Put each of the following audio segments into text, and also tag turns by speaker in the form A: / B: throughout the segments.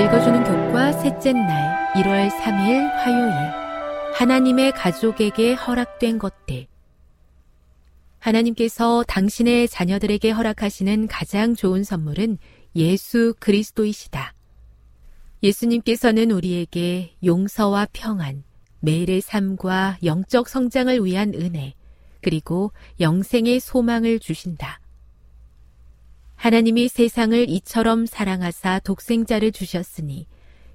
A: 읽어주는 교과 셋째 날 1월 3일 화요일 하나님의 가족에게 허락된 것들 하나님께서 당신의 자녀들에게 허락하시는 가장 좋은 선물은 예수 그리스도이시다. 예수님께서는 우리에게 용서와 평안, 매일의 삶과 영적 성장을 위한 은혜, 그리고 영생의 소망을 주신다. 하나님이 세상을 이처럼 사랑하사 독생자를 주셨으니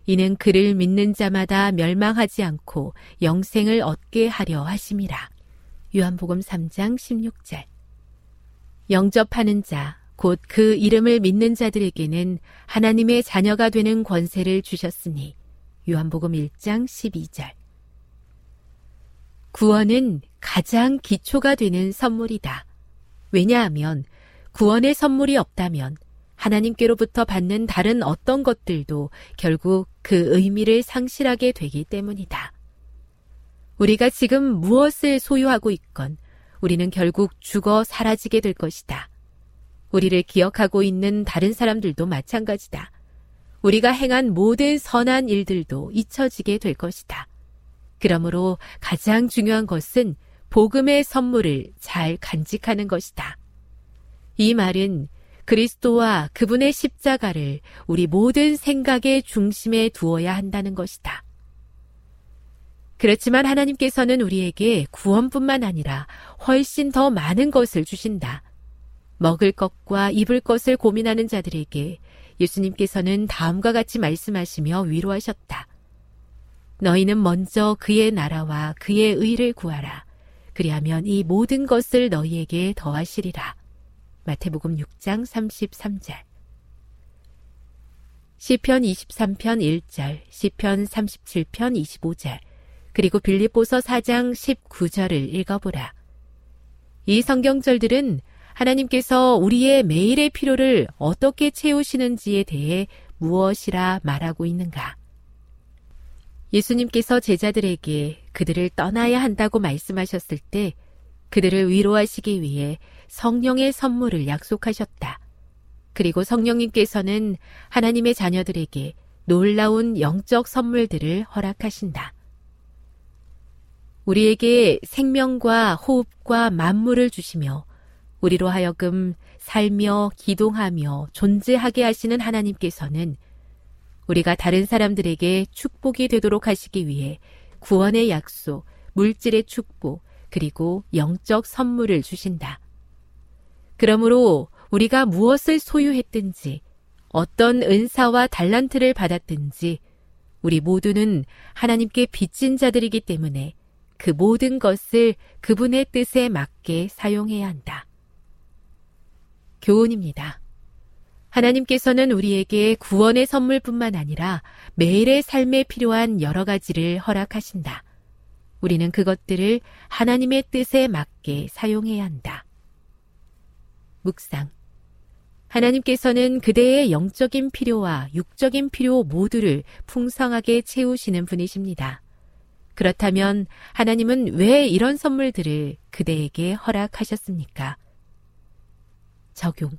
A: 이는 그를 믿는 자마다 멸망하지 않고 영생을 얻게 하려 하심이라. 요한복음 3장 16절. 영접하는 자, 곧 그 이름을 믿는 자들에게는 하나님의 자녀가 되는 권세를 주셨으니 요한복음 1장 12절. 구원은 가장 기초가 되는 선물이다. 왜냐하면 구원의 선물이 없다면 하나님께로부터 받는 다른 어떤 것들도 결국 그 의미를 상실하게 되기 때문이다. 우리가 지금 무엇을 소유하고 있건 우리는 결국 죽어 사라지게 될 것이다. 우리를 기억하고 있는 다른 사람들도 마찬가지다. 우리가 행한 모든 선한 일들도 잊혀지게 될 것이다. 그러므로 가장 중요한 것은 복음의 선물을 잘 간직하는 것이다. 이 말은 그리스도와 그분의 십자가를 우리 모든 생각의 중심에 두어야 한다는 것이다. 그렇지만 하나님께서는 우리에게 구원뿐만 아니라 훨씬 더 많은 것을 주신다. 먹을 것과 입을 것을 고민하는 자들에게 예수님께서는 다음과 같이 말씀하시며 위로하셨다. 너희는 먼저 그의 나라와 그의 의를 구하라. 그리하면 이 모든 것을 너희에게 더하시리라. 마태복음 6장 33절. 시편 23편 1절, 시편 37편 25절, 그리고 빌립보서 4장 19절을 읽어보라. 이 성경절들은 하나님께서 우리의 매일의 필요를 어떻게 채우시는지에 대해 무엇이라 말하고 있는가? 예수님께서 제자들에게 그들을 떠나야 한다고 말씀하셨을 때 그들을 위로하시기 위해 성령의 선물을 약속하셨다. 그리고 성령님께서는 하나님의 자녀들에게 놀라운 영적 선물들을 허락하신다. 우리에게 생명과 호흡과 만물을 주시며 우리로 하여금 살며 기동하며 존재하게 하시는 하나님께서는 우리가 다른 사람들에게 축복이 되도록 하시기 위해 구원의 약속, 물질의 축복, 그리고 영적 선물을 주신다. 그러므로 우리가 무엇을 소유했든지 어떤 은사와 달란트를 받았든지 우리 모두는 하나님께 빚진 자들이기 때문에 그 모든 것을 그분의 뜻에 맞게 사용해야 한다. 교훈입니다. 하나님께서는 우리에게 구원의 선물뿐만 아니라 매일의 삶에 필요한 여러 가지를 허락하신다. 우리는 그것들을 하나님의 뜻에 맞게 사용해야 한다. 묵상. 하나님께서는 그대의 영적인 필요와 육적인 필요 모두를 풍성하게 채우시는 분이십니다. 그렇다면 하나님은 왜 이런 선물들을 그대에게 허락하셨습니까? 적용.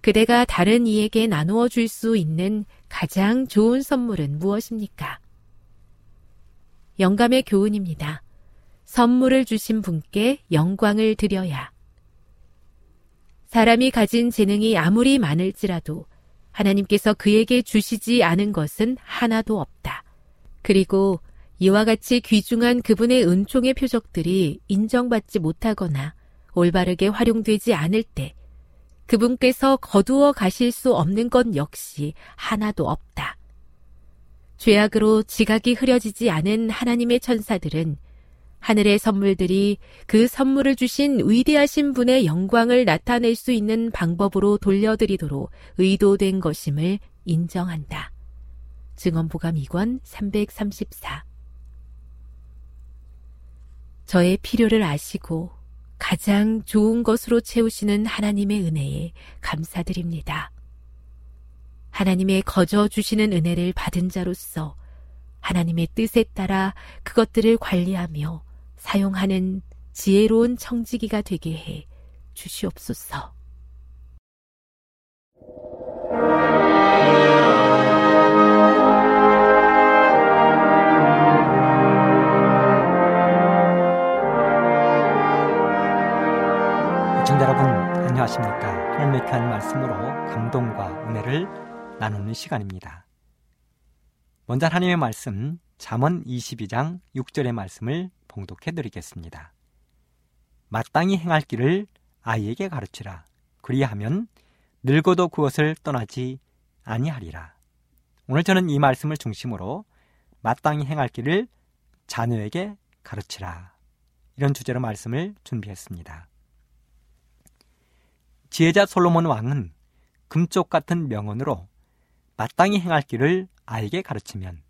A: 그대가 다른 이에게 나누어 줄 수 있는 가장 좋은 선물은 무엇입니까? 영감의 교훈입니다. 선물을 주신 분께 영광을 드려야. 사람이 가진 재능이 아무리 많을지라도 하나님께서 그에게 주시지 않은 것은 하나도 없다. 그리고 이와 같이 귀중한 그분의 은총의 표적들이 인정받지 못하거나 올바르게 활용되지 않을 때 그분께서 거두어 가실 수 없는 것 역시 하나도 없다. 죄악으로 지각이 흐려지지 않은 하나님의 천사들은 하늘의 선물들이 그 선물을 주신 위대하신 분의 영광을 나타낼 수 있는 방법으로 돌려드리도록 의도된 것임을 인정한다. 증언보감 2권 334 저의 필요를 아시고 가장 좋은 것으로 채우시는 하나님의 은혜에 감사드립니다. 하나님의 거저 주시는 은혜를 받은 자로서 하나님의 뜻에 따라 그것들을 관리하며 사용하는 지혜로운 청지기가 되게 해 주시옵소서.
B: 시청자 여러분 안녕하십니까 하나님의 귀한 말씀으로 감동과 은혜를 나누는 시간입니다. 먼저 하나님의 말씀 잠언 22장 6절의 말씀을 봉독해 드리겠습니다. 마땅히 행할 길을 아이에게 가르치라. 그리하면 늙어도 그것을 떠나지 아니하리라. 오늘 저는 이 말씀을 중심으로 마땅히 행할 길을 자녀에게 가르치라. 이런 주제로 말씀을 준비했습니다. 지혜자 솔로몬 왕은 금쪽 같은 명언으로 마땅히 행할 길을 아이에게 가르치면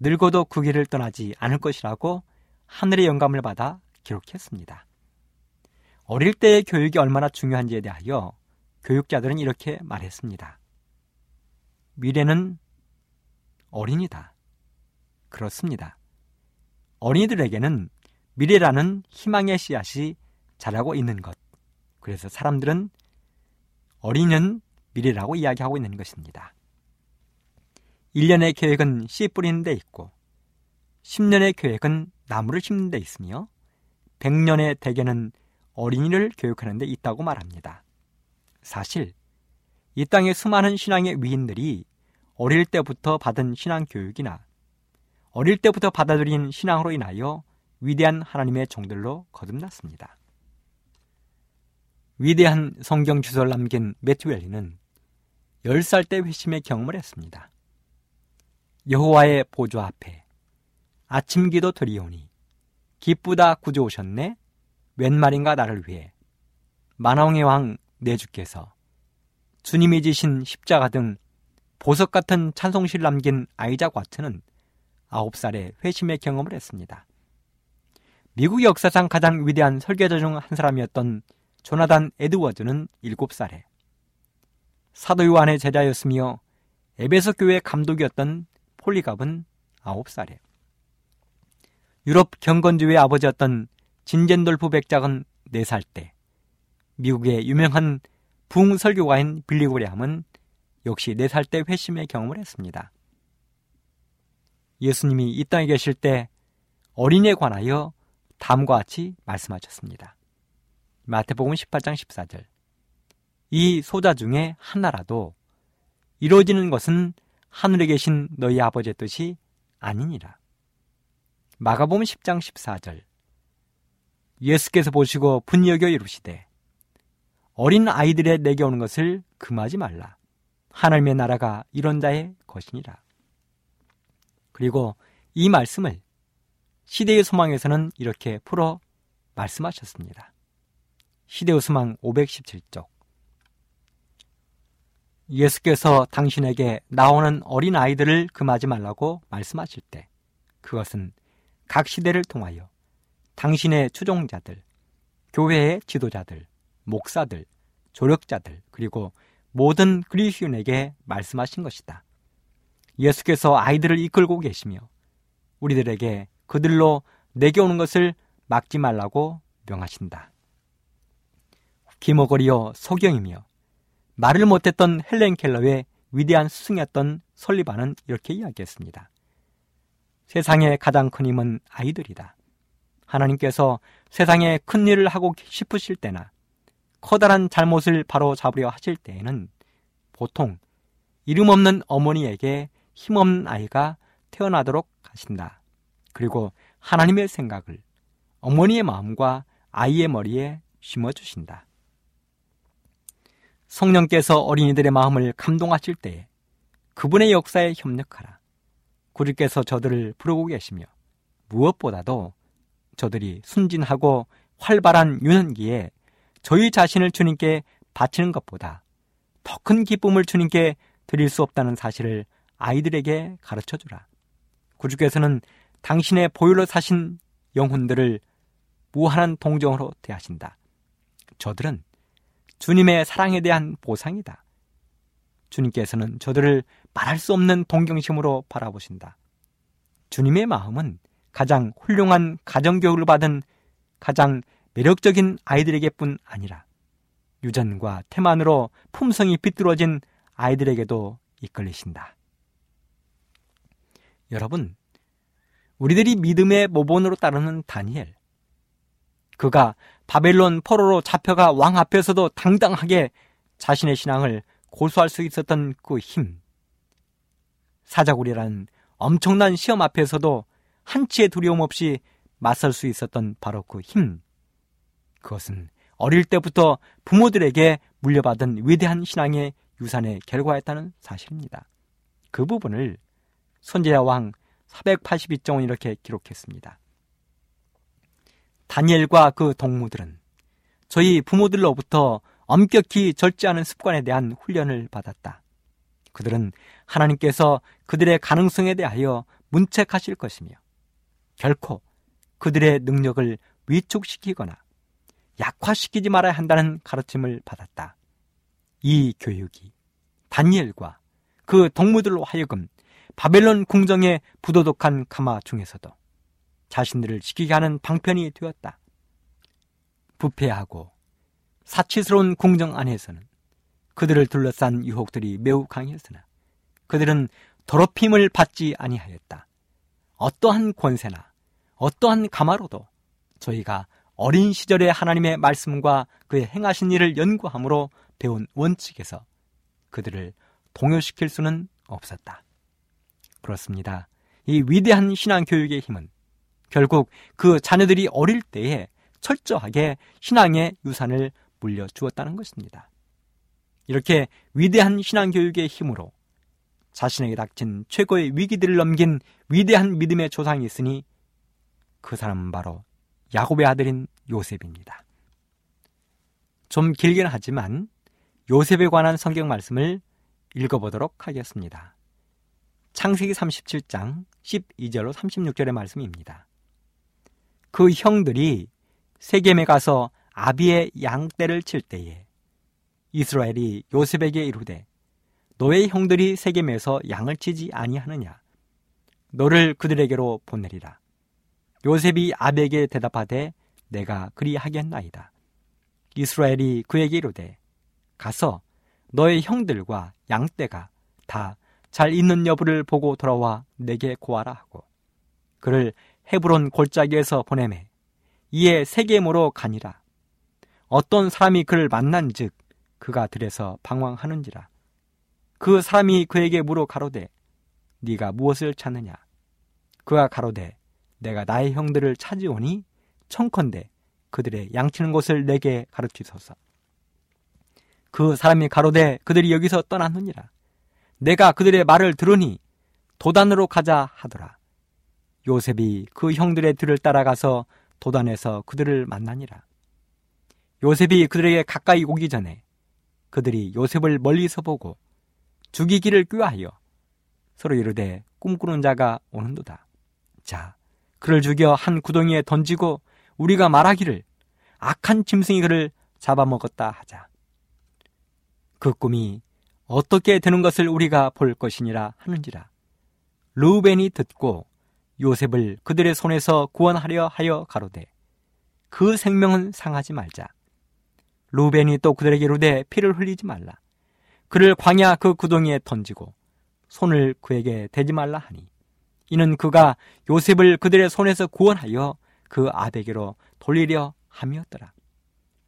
B: 늙어도 그 길을 떠나지 않을 것이라고 하늘의 영감을 받아 기록했습니다. 어릴 때의 교육이 얼마나 중요한지에 대하여 교육자들은 이렇게 말했습니다. 미래는 어린이다. 그렇습니다. 어린이들에게는 미래라는 희망의 씨앗이 자라고 있는 것. 그래서 사람들은 어린이는 미래라고 이야기하고 있는 것입니다. 1년의 계획은 씨 뿌리는 데 있고 10년의 계획은 나무를 심는 데 있으며 100년의 대개는 어린이를 교육하는 데 있다고 말합니다. 사실 이 땅의 수많은 신앙의 위인들이 어릴 때부터 받은 신앙 교육이나 어릴 때부터 받아들인 신앙으로 인하여 위대한 하나님의 종들로 거듭났습니다. 위대한 성경 주소를 남긴 매튜 웰리는 10살 때 회심의 경험을 했습니다. 여호와의 보좌 앞에 아침 기도 드리오니 기쁘다 구조 오셨네 웬 말인가 나를 위해 만왕의 왕 내 주께서 주님이 지신 십자가 등 보석 같은 찬송시를 남긴 아이작 와트는 9살에 회심의 경험을 했습니다. 미국 역사상 가장 위대한 설계자 중 한 사람이었던 조나단 에드워드는 7살에 사도 요한의 제자였으며 에베소 교회 감독이었던 폴리갑은 9살에 유럽 경건주의 아버지였던 진젠돌프 백작은 4살 때 미국의 유명한 붕 설교가인 빌리그레함은 역시 4살 때 회심의 경험을 했습니다. 예수님이 이 땅에 계실 때 어린이에 관하여 다음과 같이 말씀하셨습니다. 마태복음 18장 14절. 이 소자 중에 하나라도 이루어지는 것은 하늘에 계신 너희 아버지의 뜻이 아니니라. 마가복음 10장 14절 예수께서 보시고 분히 여겨 이루시되 어린 아이들의 내게 오는 것을 금하지 말라. 하나님의 나라가 이런 자의 것이니라. 그리고 이 말씀을 시대의 소망에서는 이렇게 풀어 말씀하셨습니다. 시대의 소망 517쪽. 예수께서 당신에게 나오는 어린 아이들을 금하지 말라고 말씀하실 때 그것은 각 시대를 통하여 당신의 추종자들, 교회의 지도자들, 목사들, 조력자들, 그리고 모든 그리스인에게 말씀하신 것이다. 예수께서 아이들을 이끌고 계시며 우리들에게 그들로 내게 오는 것을 막지 말라고 명하신다. 기머거리어 소경이며 말을 못했던 헬렌 켈러의 위대한 스승이었던 설리반은 이렇게 이야기했습니다. 세상의 가장 큰 힘은 아이들이다. 하나님께서 세상에 큰 일을 하고 싶으실 때나 커다란 잘못을 바로 잡으려 하실 때에는 보통 이름 없는 어머니에게 힘없는 아이가 태어나도록 하신다. 그리고 하나님의 생각을 어머니의 마음과 아이의 머리에 심어주신다. 성령께서 어린이들의 마음을 감동하실 때에 그분의 역사에 협력하라. 구주께서 저들을 부르고 계시며 무엇보다도 저들이 순진하고 활발한 유년기에 저희 자신을 주님께 바치는 것보다 더 큰 기쁨을 주님께 드릴 수 없다는 사실을 아이들에게 가르쳐 주라. 구주께서는 당신의 보혈로 사신 영혼들을 무한한 동정으로 대하신다. 저들은 주님의 사랑에 대한 보상이다. 주님께서는 저들을 말할 수 없는 동경심으로 바라보신다. 주님의 마음은 가장 훌륭한 가정교육을 받은 가장 매력적인 아이들에게뿐 아니라 유전과 태만으로 품성이 비뚤어진 아이들에게도 이끌리신다. 여러분, 우리들이 믿음의 모본으로 따르는 다니엘. 그가 바벨론 포로로 잡혀가 왕 앞에서도 당당하게 자신의 신앙을 고수할 수 있었던 그 힘. 사자굴이라는 엄청난 시험 앞에서도 한치의 두려움 없이 맞설 수 있었던 바로 그 힘. 그것은 어릴 때부터 부모들에게 물려받은 위대한 신앙의 유산의 결과였다는 사실입니다. 그 부분을 선제야 왕 482정은 이렇게 기록했습니다. 다니엘과 그 동무들은 저희 부모들로부터 엄격히 절제하는 습관에 대한 훈련을 받았다. 그들은 하나님께서 그들의 가능성에 대하여 문책하실 것이며 결코 그들의 능력을 위축시키거나 약화시키지 말아야 한다는 가르침을 받았다. 이 교육이 다니엘과 그 동무들로 하여금 바벨론 궁정의 부도덕한 가마 중에서도 자신들을 지키게 하는 방편이 되었다. 부패하고 사치스러운 궁정 안에서는 그들을 둘러싼 유혹들이 매우 강했으나 그들은 더럽힘을 받지 아니하였다. 어떠한 권세나 어떠한 가마로도 저희가 어린 시절의 하나님의 말씀과 그의 행하신 일을 연구함으로 배운 원칙에서 그들을 동요시킬 수는 없었다. 그렇습니다. 이 위대한 신앙 교육의 힘은 결국 그 자녀들이 어릴 때에 철저하게 신앙의 유산을 물려주었다는 것입니다. 이렇게 위대한 신앙 교육의 힘으로 자신에게 닥친 최고의 위기들을 넘긴 위대한 믿음의 조상이 있으니 그 사람은 바로 야곱의 아들인 요셉입니다. 좀 길긴 하지만 요셉에 관한 성경 말씀을 읽어보도록 하겠습니다. 창세기 37장 12절로 36절의 말씀입니다. 그 형들이 세겜에 가서 아비의 양떼를 칠 때에 이스라엘이 요셉에게 이르되 너의 형들이 세겜에서 양을 치지 아니하느냐? 너를 그들에게로 보내리라. 요셉이 아비에게 대답하되 내가 그리하겠나이다. 이스라엘이 그에게 이르되 가서 너의 형들과 양떼가 다 잘 있는 여부를 보고 돌아와 내게 고하라 하고 그를 헤브론 골짜기에서 보내매 이에 세겜으로 가니라. 어떤 사람이 그를 만난즉 그가 들에서 방황하는지라. 그 사람이 그에게 물어 가로되 네가 무엇을 찾느냐? 그가 가로되 내가 나의 형들을 찾으오니 청컨대 그들의 양치는 곳을 내게 가르치소서. 그 사람이 가로되 그들이 여기서 떠났느니라. 내가 그들의 말을 들으니 도단으로 가자 하더라. 요셉이 그 형들의 뒤를 따라가서 도단에서 그들을 만나니라. 요셉이 그들에게 가까이 오기 전에 그들이 요셉을 멀리서 보고 죽이기를 꾀하여 서로 이르되 꿈꾸는 자가 오는도다. 자, 그를 죽여 한 구덩이에 던지고 우리가 말하기를 악한 짐승이 그를 잡아먹었다 하자. 그 꿈이 어떻게 되는 것을 우리가 볼 것이니라 하는지라. 루벤이 듣고 요셉을 그들의 손에서 구원하려 하여 가로되 그 생명은 상하지 말자. 루벤이 또 그들에게 이르되 피를 흘리지 말라. 그를 광야 그 구덩이에 던지고 손을 그에게 대지 말라 하니 이는 그가 요셉을 그들의 손에서 구원하여 그 아베게로 돌리려 함이었더라.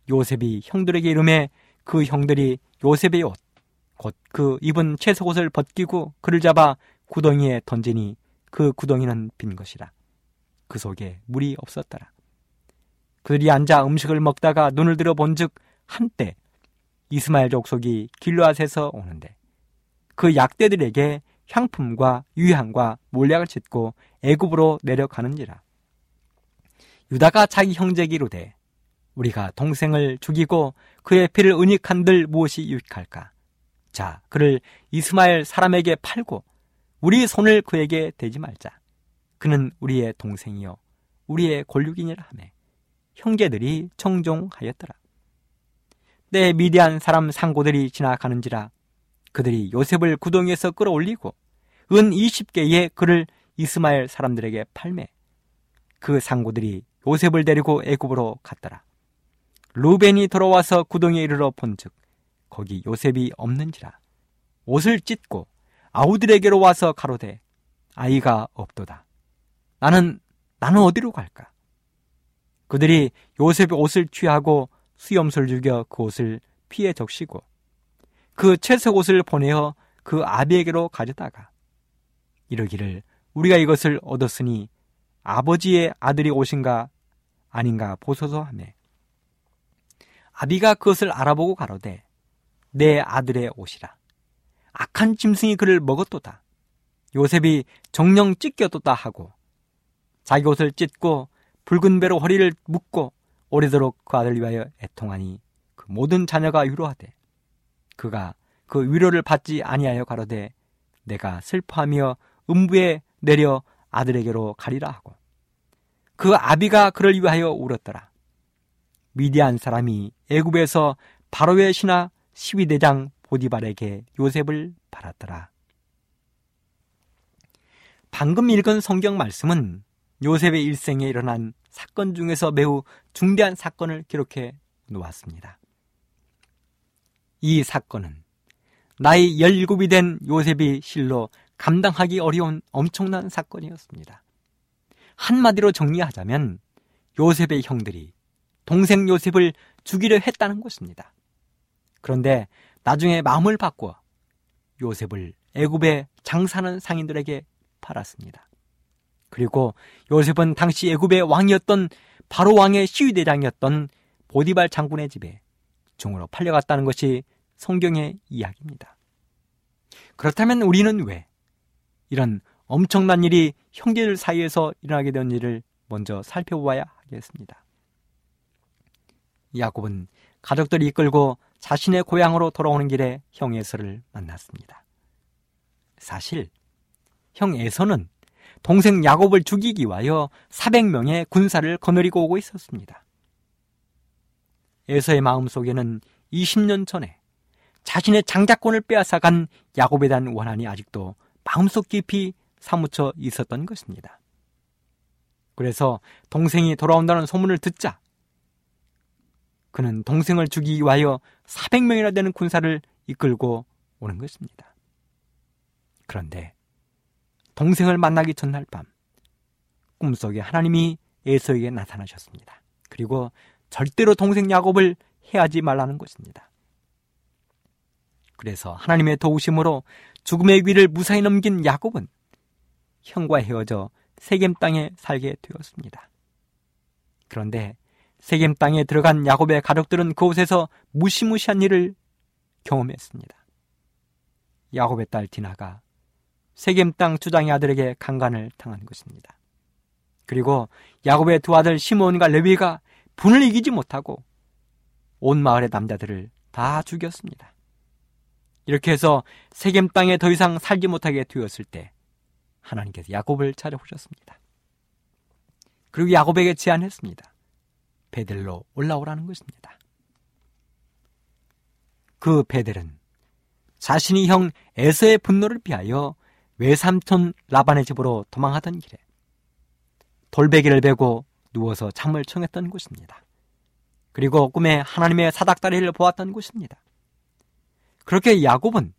B: 요셉이 형들에게 이름에 그 형들이 요셉의 옷, 곧 그 입은 채석옷을 벗기고 그를 잡아 구덩이에 던지니 그 구덩이는 빈 것이라. 그 속에 물이 없었더라. 그들이 앉아 음식을 먹다가 눈을 들어 본즉 한때 이스마엘 족속이 길르앗에서 오는데 그 약대들에게 향품과 유향과 몰약을 짓고 애굽으로 내려가는지라. 유다가 자기 형제에게 이르되 우리가 동생을 죽이고 그의 피를 은닉한들 무엇이 유익할까? 자, 그를 이스마엘 사람에게 팔고 우리 손을 그에게 대지 말자. 그는 우리의 동생이요 우리의 권륙이니라 하매 형제들이 청종하였더라. 때 미디안 사람 상고들이 지나가는지라 그들이 요셉을 구덩이에서 끌어올리고 은 20개의 그를 이스마엘 사람들에게 팔매 그 상고들이 요셉을 데리고 애굽으로 갔더라. 루벤이 돌아와서 구덩이에 이르러 본즉 거기 요셉이 없는지라 옷을 찢고 아우들에게로 와서 가로되 아이가 없도다. 나는 나는 어디로 갈까? 그들이 요셉의 옷을 취하고 수염술 죽여 그 옷을 피해 적시고 그 채색 옷을 보내어 그 아비에게로 가져다가 이러기를 우리가 이것을 얻었으니 아버지의 아들이 옷인가 아닌가 보소서 하매 아비가 그것을 알아보고 가로되 내 아들의 옷이라 악한 짐승이 그를 먹었도다 요셉이 정령 찢겨도다 하고 자기 옷을 찢고 붉은 배로 허리를 묶고 오래도록 그 아들 위하여 애통하니 그 모든 자녀가 위로하되 그가 그 위로를 받지 아니하여 가로되 내가 슬퍼하며 음부에 내려 아들에게로 가리라 하고 그 아비가 그를 위하여 울었더라. 미디안 사람이 애굽에서 바로의 신하 시위대장 보디발에게 요셉을 팔았더라. 방금 읽은 성경 말씀은 요셉의 일생에 일어난 사건 중에서 매우 중대한 사건을 기록해 놓았습니다. 이 사건은 나이 17이 된 요셉이 실로 감당하기 어려운 엄청난 사건이었습니다. 한마디로 정리하자면 요셉의 형들이 동생 요셉을 죽이려 했다는 것입니다. 그런데 나중에 마음을 바꿔 요셉을 애굽에 장사하는 상인들에게 팔았습니다. 그리고 요셉은 당시 애굽의 왕이었던 바로 왕의 시위대장이었던 보디발 장군의 집에 종으로 팔려갔다는 것이 성경의 이야기입니다. 그렇다면 우리는 왜 이런 엄청난 일이 형제들 사이에서 일어나게 된 일을 먼저 살펴봐야 하겠습니다. 야곱은 가족들이 이끌고 자신의 고향으로 돌아오는 길에 형 에서를 만났습니다. 사실 형 에서는 동생 야곱을 죽이기 위하여 400명의 군사를 거느리고 오고 있었습니다. 에서의 마음속에는 20년 전에 자신의 장자권을 빼앗아간 야곱에 대한 원한이 아직도 마음속 깊이 사무쳐 있었던 것입니다. 그래서 동생이 돌아온다는 소문을 듣자 그는 동생을 죽이기 위하여 400명이나 되는 군사를 이끌고 오는 것입니다. 그런데 동생을 만나기 전날 밤 꿈속에 하나님이 에서에게 나타나셨습니다. 그리고 절대로 동생 야곱을 해하지 말라는 것입니다. 그래서 하나님의 도우심으로 죽음의 위를 무사히 넘긴 야곱은 형과 헤어져 세겜 땅에 살게 되었습니다. 그런데 세겜 땅에 들어간 야곱의 가족들은 그곳에서 무시무시한 일을 경험했습니다. 야곱의 딸 디나가 세겜 땅 주장의 아들에게 강간을 당한 것입니다. 그리고 야곱의 두 아들 시몬과 레위가 분을 이기지 못하고 온 마을의 남자들을 다 죽였습니다. 이렇게 해서 세겜 땅에 더 이상 살지 못하게 되었을 때 하나님께서 야곱을 찾아오셨습니다. 그리고 야곱에게 제안했습니다. 베델로 올라오라는 것입니다. 그 베델은 자신이 형 에서의 분노를 피하여 외삼촌 라반의 집으로 도망하던 길에 돌베개를 베고 누워서 잠을 청했던 곳입니다. 그리고 꿈에 하나님의 사닥다리를 보았던 곳입니다. 그렇게 야곱은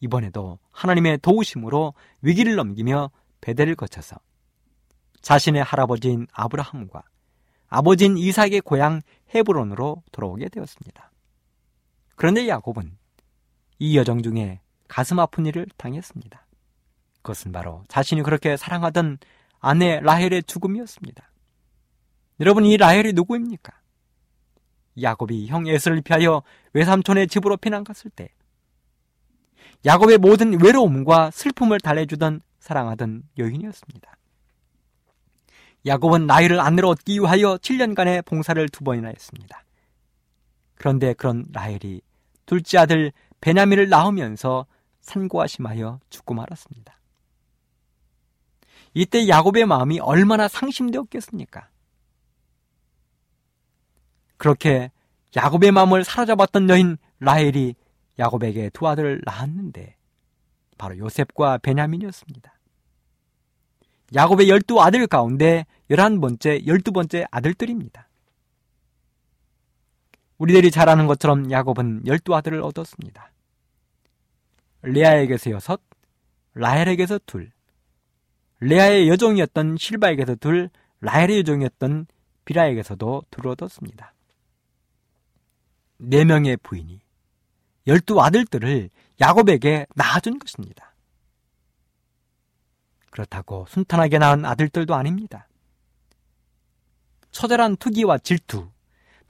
B: 이번에도 하나님의 도우심으로 위기를 넘기며 베델을 거쳐서 자신의 할아버지인 아브라함과 아버지인 이삭의 고향 헤브론으로 돌아오게 되었습니다. 그런데 야곱은 이 여정 중에 가슴 아픈 일을 당했습니다. 그것은 바로 자신이 그렇게 사랑하던 아내 라헬의 죽음이었습니다. 여러분 이 라헬이 누구입니까? 야곱이 형 에스를 피하여 외삼촌의 집으로 피난 갔을 때 야곱의 모든 외로움과 슬픔을 달래주던 사랑하던 여인이었습니다. 야곱은 나이를 아내로 얻기 위하여 7년간의 봉사를 두 번이나 했습니다. 그런데 그런 라헬이 둘째 아들 베냐민을 낳으면서 산고와 심하여 죽고 말았습니다. 이때 야곱의 마음이 얼마나 상심되었겠습니까? 그렇게 야곱의 마음을 사로잡았던 여인 라헬이 야곱에게 두 아들을 낳았는데 바로 요셉과 베냐민이었습니다. 야곱의 열두 아들 가운데 열한 번째, 열두 번째 아들들입니다. 우리들이 잘 아는 것처럼 야곱은 열두 아들을 얻었습니다. 레아에게서 여섯, 라헬에게서 둘, 레아의 여종이었던 실바에게서 둘, 라헬의 여종이었던 비라에게서도 둘 얻었습니다. 네 명의 부인이 열두 아들들을 야곱에게 낳아준 것입니다. 그렇다고 순탄하게 낳은 아들들도 아닙니다. 처절한 투기와 질투,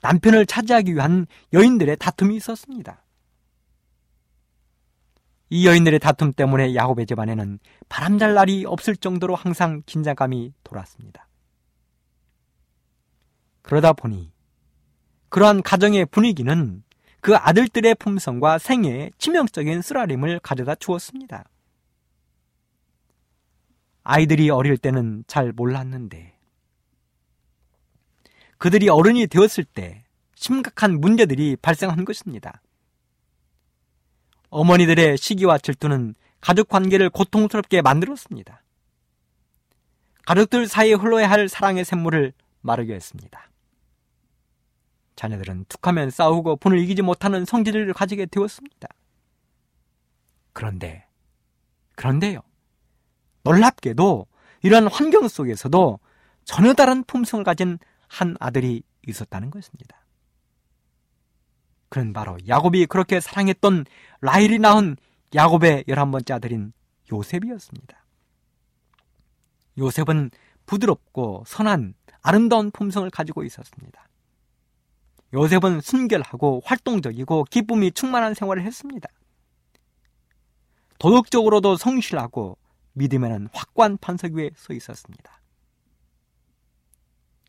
B: 남편을 차지하기 위한 여인들의 다툼이 있었습니다. 이 여인들의 다툼 때문에 야곱의 집안에는 바람잘 날이 없을 정도로 항상 긴장감이 돌았습니다. 그러다 보니 그러한 가정의 분위기는 그 아들들의 품성과 생애에 치명적인 쓰라림을 가져다 주었습니다. 아이들이 어릴 때는 잘 몰랐는데 그들이 어른이 되었을 때 심각한 문제들이 발생한 것입니다. 어머니들의 시기와 질투는 가족 관계를 고통스럽게 만들었습니다. 가족들 사이에 흘러야 할 사랑의 샘물을 마르게 했습니다. 자녀들은 툭하면 싸우고 분을 이기지 못하는 성질을 가지게 되었습니다. 그런데, 그런데요. 놀랍게도 이러한 환경 속에서도 전혀 다른 품성을 가진 한 아들이 있었다는 것입니다. 그는 바로 야곱이 그렇게 사랑했던 라일이 낳은 야곱의 열한 번째 아들인 요셉이었습니다. 요셉은 부드럽고 선한 아름다운 품성을 가지고 있었습니다. 요셉은 순결하고 활동적이고 기쁨이 충만한 생활을 했습니다. 도덕적으로도 성실하고 믿음에는 확고한 판석 위에 서 있었습니다.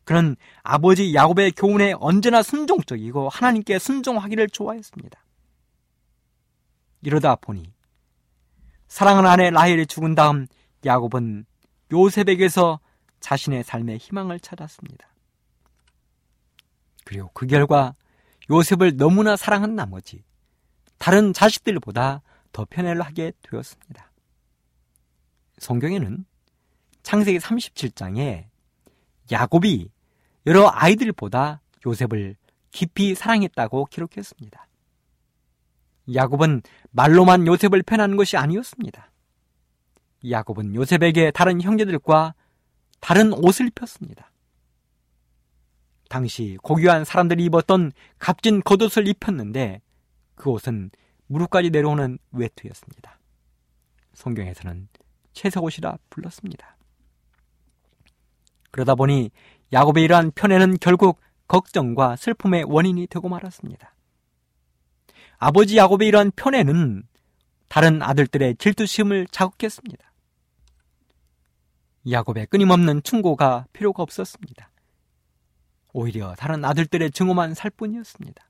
B: 그는 아버지 야곱의 교훈에 언제나 순종적이고 하나님께 순종하기를 좋아했습니다. 이러다 보니 사랑하는 아내 라헬이 죽은 다음 야곱은 요셉에게서 자신의 삶의 희망을 찾았습니다. 그리고 그 결과 요셉을 너무나 사랑한 나머지 다른 자식들보다 더 편애를 하게 되었습니다. 성경에는 창세기 37장에 야곱이 여러 아이들보다 요셉을 깊이 사랑했다고 기록했습니다. 야곱은 말로만 요셉을 편한 것이 아니었습니다. 야곱은 요셉에게 다른 형제들과 다른 옷을 입혔습니다. 당시 고귀한 사람들이 입었던 값진 겉옷을 입혔는데 그 옷은 무릎까지 내려오는 외투였습니다. 성경에서는 채석옷이라 불렀습니다. 그러다 보니 야곱의 이러한 편애는 결국 걱정과 슬픔의 원인이 되고 말았습니다. 아버지 야곱의 이러한 편애는 다른 아들들의 질투심을 자극했습니다. 야곱의 끊임없는 충고가 필요가 없었습니다. 오히려 다른 아들들의 증오만 살 뿐이었습니다.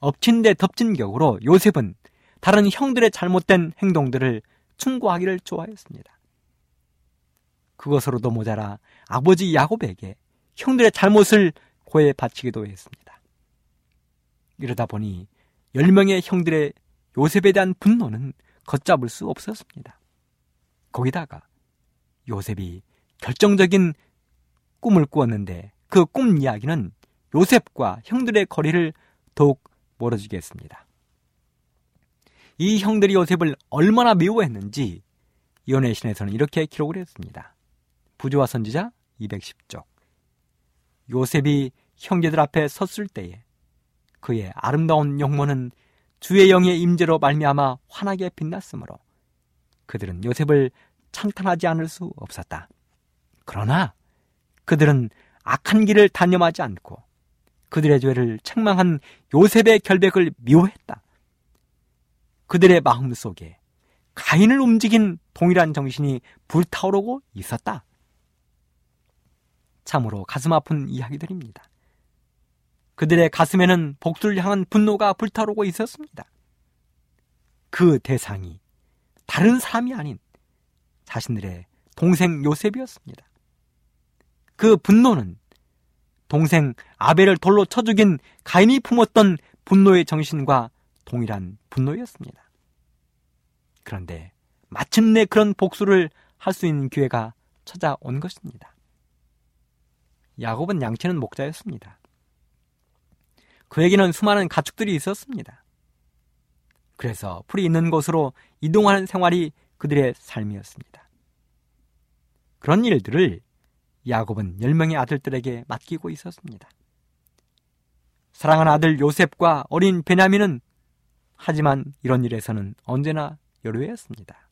B: 엎친 데 덮친 격으로 요셉은 다른 형들의 잘못된 행동들을 충고하기를 좋아했습니다. 그것으로도 모자라 아버지 야곱에게 형들의 잘못을 고해 바치기도 했습니다. 이러다 보니 10명의 형들의 요셉에 대한 분노는 걷잡을 수 없었습니다. 거기다가 요셉이 결정적인 꿈을 꾸었는데 그 꿈 이야기는 요셉과 형들의 거리를 더욱 멀어지게 했습니다. 이 형들이 요셉을 얼마나 미워했는지 이혼의 신에서는 이렇게 기록을 했습니다. 부조와 선지자 210쪽. 요셉이 형제들 앞에 섰을 때에 그의 아름다운 용모는 주의 영의 임재로 말미암아 환하게 빛났으므로 그들은 요셉을 찬탄하지 않을 수 없었다. 그러나 그들은 악한 길을 단념하지 않고 그들의 죄를 책망한 요셉의 결백을 미워했다. 그들의 마음 속에 가인을 움직인 동일한 정신이 불타오르고 있었다. 참으로 가슴 아픈 이야기들입니다. 그들의 가슴에는 복수를 향한 분노가 불타오르고 있었습니다. 그 대상이 다른 사람이 아닌 자신들의 동생 요셉이었습니다. 그 분노는 동생 아벨을 돌로 쳐 죽인 가인이 품었던 분노의 정신과 동일한 분노였습니다. 그런데 마침내 그런 복수를 할 수 있는 기회가 찾아온 것입니다. 야곱은 양치는 목자였습니다. 그에게는 수많은 가축들이 있었습니다. 그래서 풀이 있는 곳으로 이동하는 생활이 그들의 삶이었습니다. 그런 일들을 야곱은 열명의 아들들에게 맡기고 있었습니다. 사랑하는 아들 요셉과 어린 베냐민은 하지만 이런 일에서는 언제나 여류했습니다.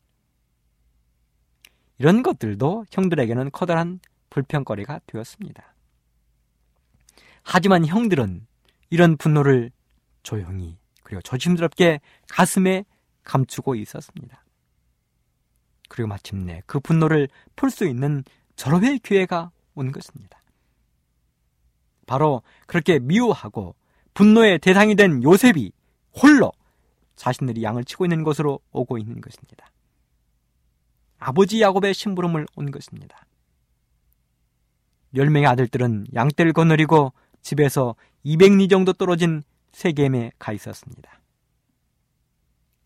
B: 이런 것들도 형들에게는 커다란 불평거리가 되었습니다. 하지만 형들은 이런 분노를 조용히 그리고 조심스럽게 가슴에 감추고 있었습니다. 그리고 마침내 그 분노를 풀 수 있는 절호의 기회가 온 것입니다. 바로 그렇게 미워하고 분노의 대상이 된 요셉이 홀로 자신들이 양을 치고 있는 곳으로 오고 있는 것입니다. 아버지 야곱의 심부름을 온 것입니다. 열 명의 아들들은 양떼를 거느리고 집에서 200리 정도 떨어진 세겜에 가 있었습니다.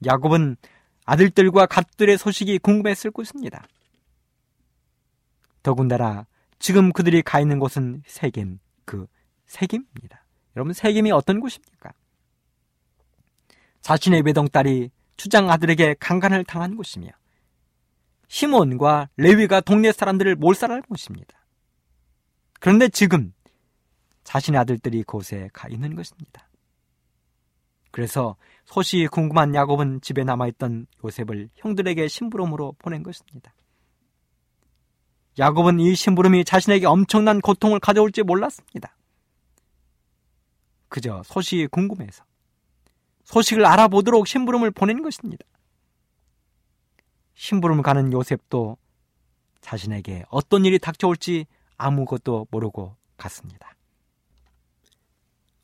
B: 야곱은 아들들과 갓들의 소식이 궁금했을 것입니다. 더군다나 지금 그들이 가 있는 곳은 세겜, 그 세겜입니다. 여러분 세겜이 어떤 곳입니까? 자신의 외동딸이 추장 아들에게 강간을 당한 곳이며 시몬과 레위가 동네 사람들을 몰살할 곳입니다. 그런데 지금 자신의 아들들이 곳에 가 있는 것입니다. 그래서 소식이 궁금한 야곱은 집에 남아있던 요셉을 형들에게 심부름으로 보낸 것입니다. 야곱은 이 심부름이 자신에게 엄청난 고통을 가져올지 몰랐습니다. 그저 소식이 궁금해서 소식을 알아보도록 심부름을 보낸 것입니다. 심부름을 가는 요셉도 자신에게 어떤 일이 닥쳐올지 아무것도 모르고 갔습니다.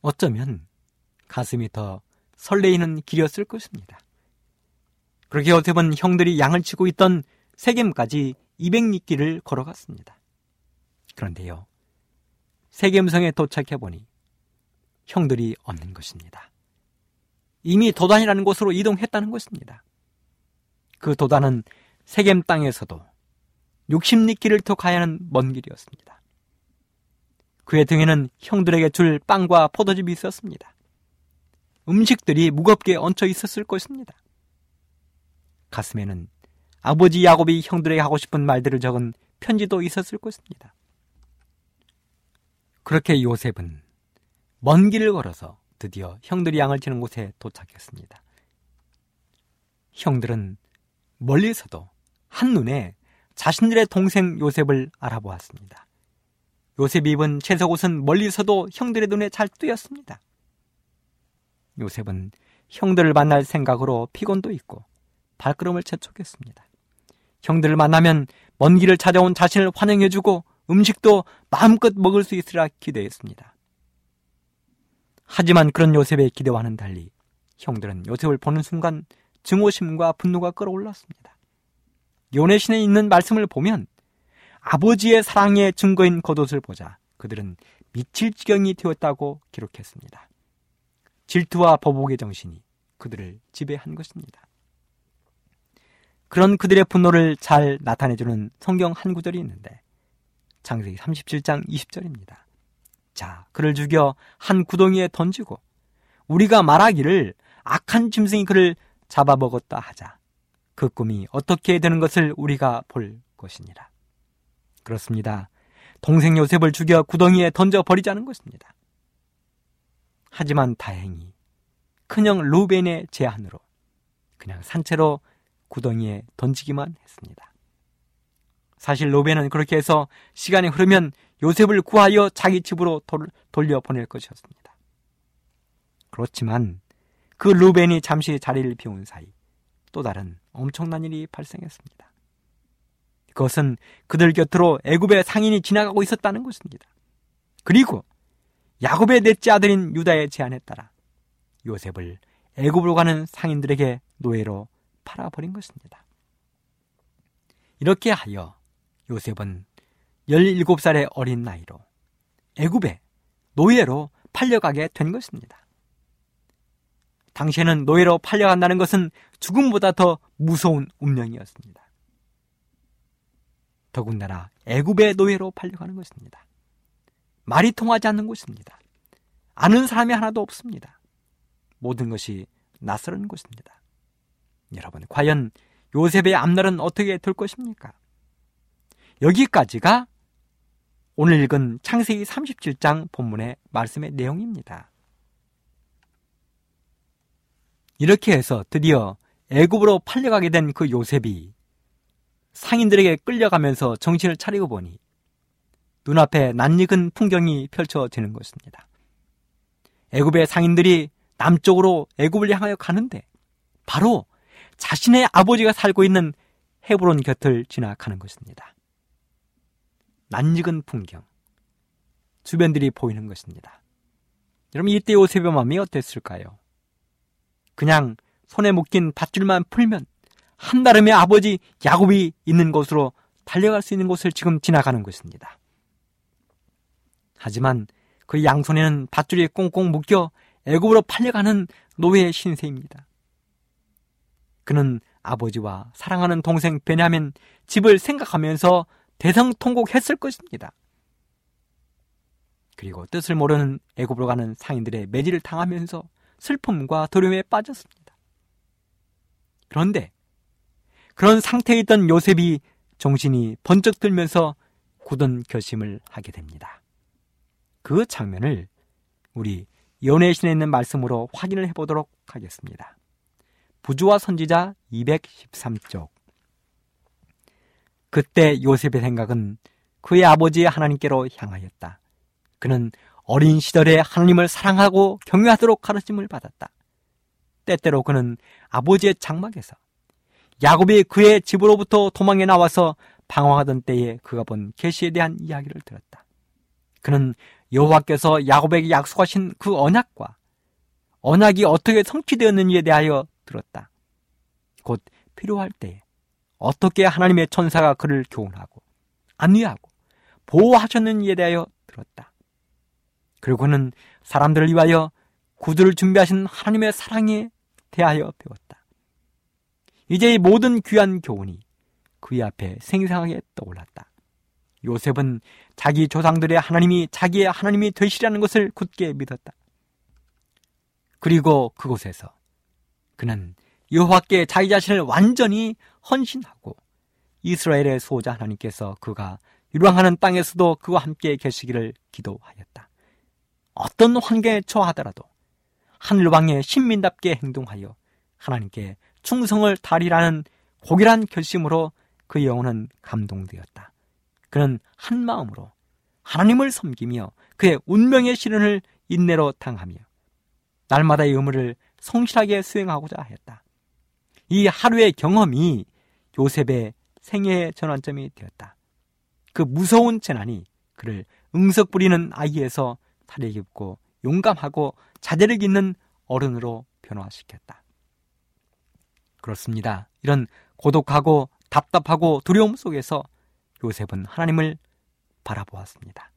B: 어쩌면 가슴이 더 설레이는 길이었을 것입니다. 그렇게 요셉은 형들이 양을 치고 있던 세겜까지 200리길을 걸어갔습니다. 그런데요, 세겜성에 도착해 보니 형들이 없는 것입니다. 이미 도단이라는 곳으로 이동했다는 것입니다. 그 도단은 세겜 땅에서도 60리길을 더 가야 하는 먼 길이었습니다. 그의 등에는 형들에게 줄 빵과 포도즙이 있었습니다. 음식들이 무겁게 얹혀 있었을 것입니다. 가슴에는 아버지 야곱이 형들에게 하고 싶은 말들을 적은 편지도 있었을 것입니다. 그렇게 요셉은 먼 길을 걸어서 드디어 형들이 양을 치는 곳에 도착했습니다. 형들은 멀리서도 한눈에 자신들의 동생 요셉을 알아보았습니다. 요셉이 입은 채석옷은 멀리서도 형들의 눈에 잘 띄었습니다. 요셉은 형들을 만날 생각으로 피곤도 있고 발걸음을 재촉했습니다. 형들을 만나면 먼 길을 찾아온 자신을 환영해주고 음식도 마음껏 먹을 수 있으라 기대했습니다. 하지만 그런 요셉의 기대와는 달리 형들은 요셉을 보는 순간 증오심과 분노가 끌어올랐습니다. 요네신에 있는 말씀을 보면 아버지의 사랑의 증거인 겉옷을 보자 그들은 미칠 지경이 되었다고 기록했습니다. 질투와 보복의 정신이 그들을 지배한 것입니다. 그런 그들의 분노를 잘 나타내주는 성경 한 구절이 있는데 창세기 37장 20절입니다. 자, 그를 죽여 한 구덩이에 던지고 우리가 말하기를 악한 짐승이 그를 잡아먹었다 하자. 그 꿈이 어떻게 되는 것을 우리가 볼 것이니라. 그렇습니다. 동생 요셉을 죽여 구덩이에 던져 버리자는 것입니다. 하지만 다행히 큰형 루벤의 제안으로 그냥 산채로 구덩이에 던지기만 했습니다. 사실 로벤은 그렇게 해서 시간이 흐르면 요셉을 구하여 자기 집으로 돌, 돌려보낼 것이었습니다. 그렇지만 그 루벤이 잠시 자리를 비운 사이 또 다른 엄청난 일이 발생했습니다. 그것은 그들 곁으로 애굽의 상인이 지나가고 있었다는 것입니다. 그리고 야곱의 넷째 아들인 유다의 제안에 따라 요셉을 애굽으로 가는 상인들에게 노예로 팔아버린 것입니다. 이렇게 하여 요셉은 17살의 어린 나이로 애굽에 노예로 팔려가게 된 것입니다. 당시에는 노예로 팔려간다는 것은 죽음보다 더 무서운 운명이었습니다. 더군다나 애굽의 노예로 팔려가는 것입니다. 말이 통하지 않는 곳입니다. 아는 사람이 하나도 없습니다. 모든 것이 낯설은 곳입니다. 여러분, 과연 요셉의 앞날은 어떻게 될 것입니까? 여기까지가 오늘 읽은 창세기 37장 본문의 말씀의 내용입니다. 이렇게 해서 드디어 애굽으로 팔려가게 된 그 요셉이 상인들에게 끌려가면서 정신을 차리고 보니 눈앞에 낯익은 풍경이 펼쳐지는 것입니다. 애굽의 상인들이 남쪽으로 애굽을 향하여 가는데 바로 자신의 아버지가 살고 있는 헤브론 곁을 지나가는 것입니다. 낯익은 풍경, 주변들이 보이는 것입니다. 여러분 이때 요셉의 마음이 어땠을까요? 그냥 손에 묶인 밧줄만 풀면 한다름의 아버지 야곱이 있는 곳으로 달려갈 수 있는 곳을 지금 지나가는 것입니다. 하지만 그 양손에는 밧줄이 꽁꽁 묶여 애굽으로 팔려가는 노예의 신세입니다. 그는 아버지와 사랑하는 동생 베냐민 집을 생각하면서 대성통곡했을 것입니다. 그리고 뜻을 모르는 애굽으로 가는 상인들의 매질을 당하면서 슬픔과 두려움에 빠졌습니다. 그런데 그런 상태에 있던 요셉이 정신이 번쩍 들면서 굳은 결심을 하게 됩니다. 그 장면을 우리 연애신에 있는 말씀으로 확인을 해보도록 하겠습니다. 부주와 선지자 213쪽. 그때 요셉의 생각은 그의 아버지 하나님께로 향하였다. 그는 어린 시절에 하나님을 사랑하고 경외하도록 가르침을 받았다. 때때로 그는 아버지의 장막에서 야곱이 그의 집으로부터 도망해 나와서 방황하던 때에 그가 본 계시에 대한 이야기를 들었다. 그는 여호와께서 야곱에게 약속하신 그 언약과 언약이 어떻게 성취되었는지에 대하여 들었다. 곧 필요할 때에 어떻게 하나님의 천사가 그를 교훈하고 안위하고 보호하셨는지에 대하여 들었다. 그리고는 사람들을 위하여 구두를 준비하신 하나님의 사랑에 대하여 배웠다. 이제 이 모든 귀한 교훈이 그의 앞에 생생하게 떠올랐다. 요셉은 자기 조상들의 하나님이 자기의 하나님이 되시라는 것을 굳게 믿었다. 그리고 그곳에서 그는 여호와께 자기 자신을 완전히 헌신하고 이스라엘의 수호자 하나님께서 그가 유랑하는 땅에서도 그와 함께 계시기를 기도하였다. 어떤 환경에 처하더라도 하늘 왕의 신민답게 행동하여 하나님께 충성을 다리라는 고결한 결심으로 그 영혼은 감동되었다. 그는 한 마음으로 하나님을 섬기며 그의 운명의 시련을 인내로 당하며 날마다의 의무를 성실하게 수행하고자 했다. 이 하루의 경험이 요셉의 생애의 전환점이 되었다. 그 무서운 재난이 그를 응석 부리는 아이에서 탈이 깊고 용감하고 자제를 깃는 어른으로 변화시켰다. 그렇습니다. 이런 고독하고 답답하고 두려움 속에서 요셉은 하나님을 바라보았습니다.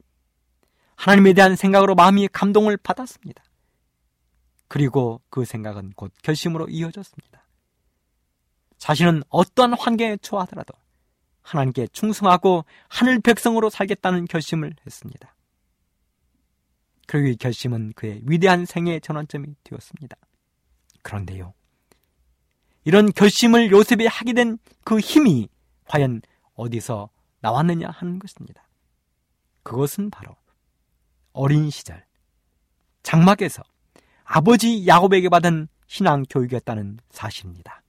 B: 하나님에 대한 생각으로 마음이 감동을 받았습니다. 그리고 그 생각은 곧 결심으로 이어졌습니다. 자신은 어떠한 환경에 처하더라도 하나님께 충성하고 하늘 백성으로 살겠다는 결심을 했습니다. 그리고 이 결심은 그의 위대한 생애의 전환점이 되었습니다. 그런데요. 이런 결심을 요셉이 하게 된 그 힘이 과연 어디서 나왔느냐 하는 것입니다. 그것은 바로 어린 시절 장막에서 아버지 야곱에게 받은 신앙 교육이었다는 사실입니다.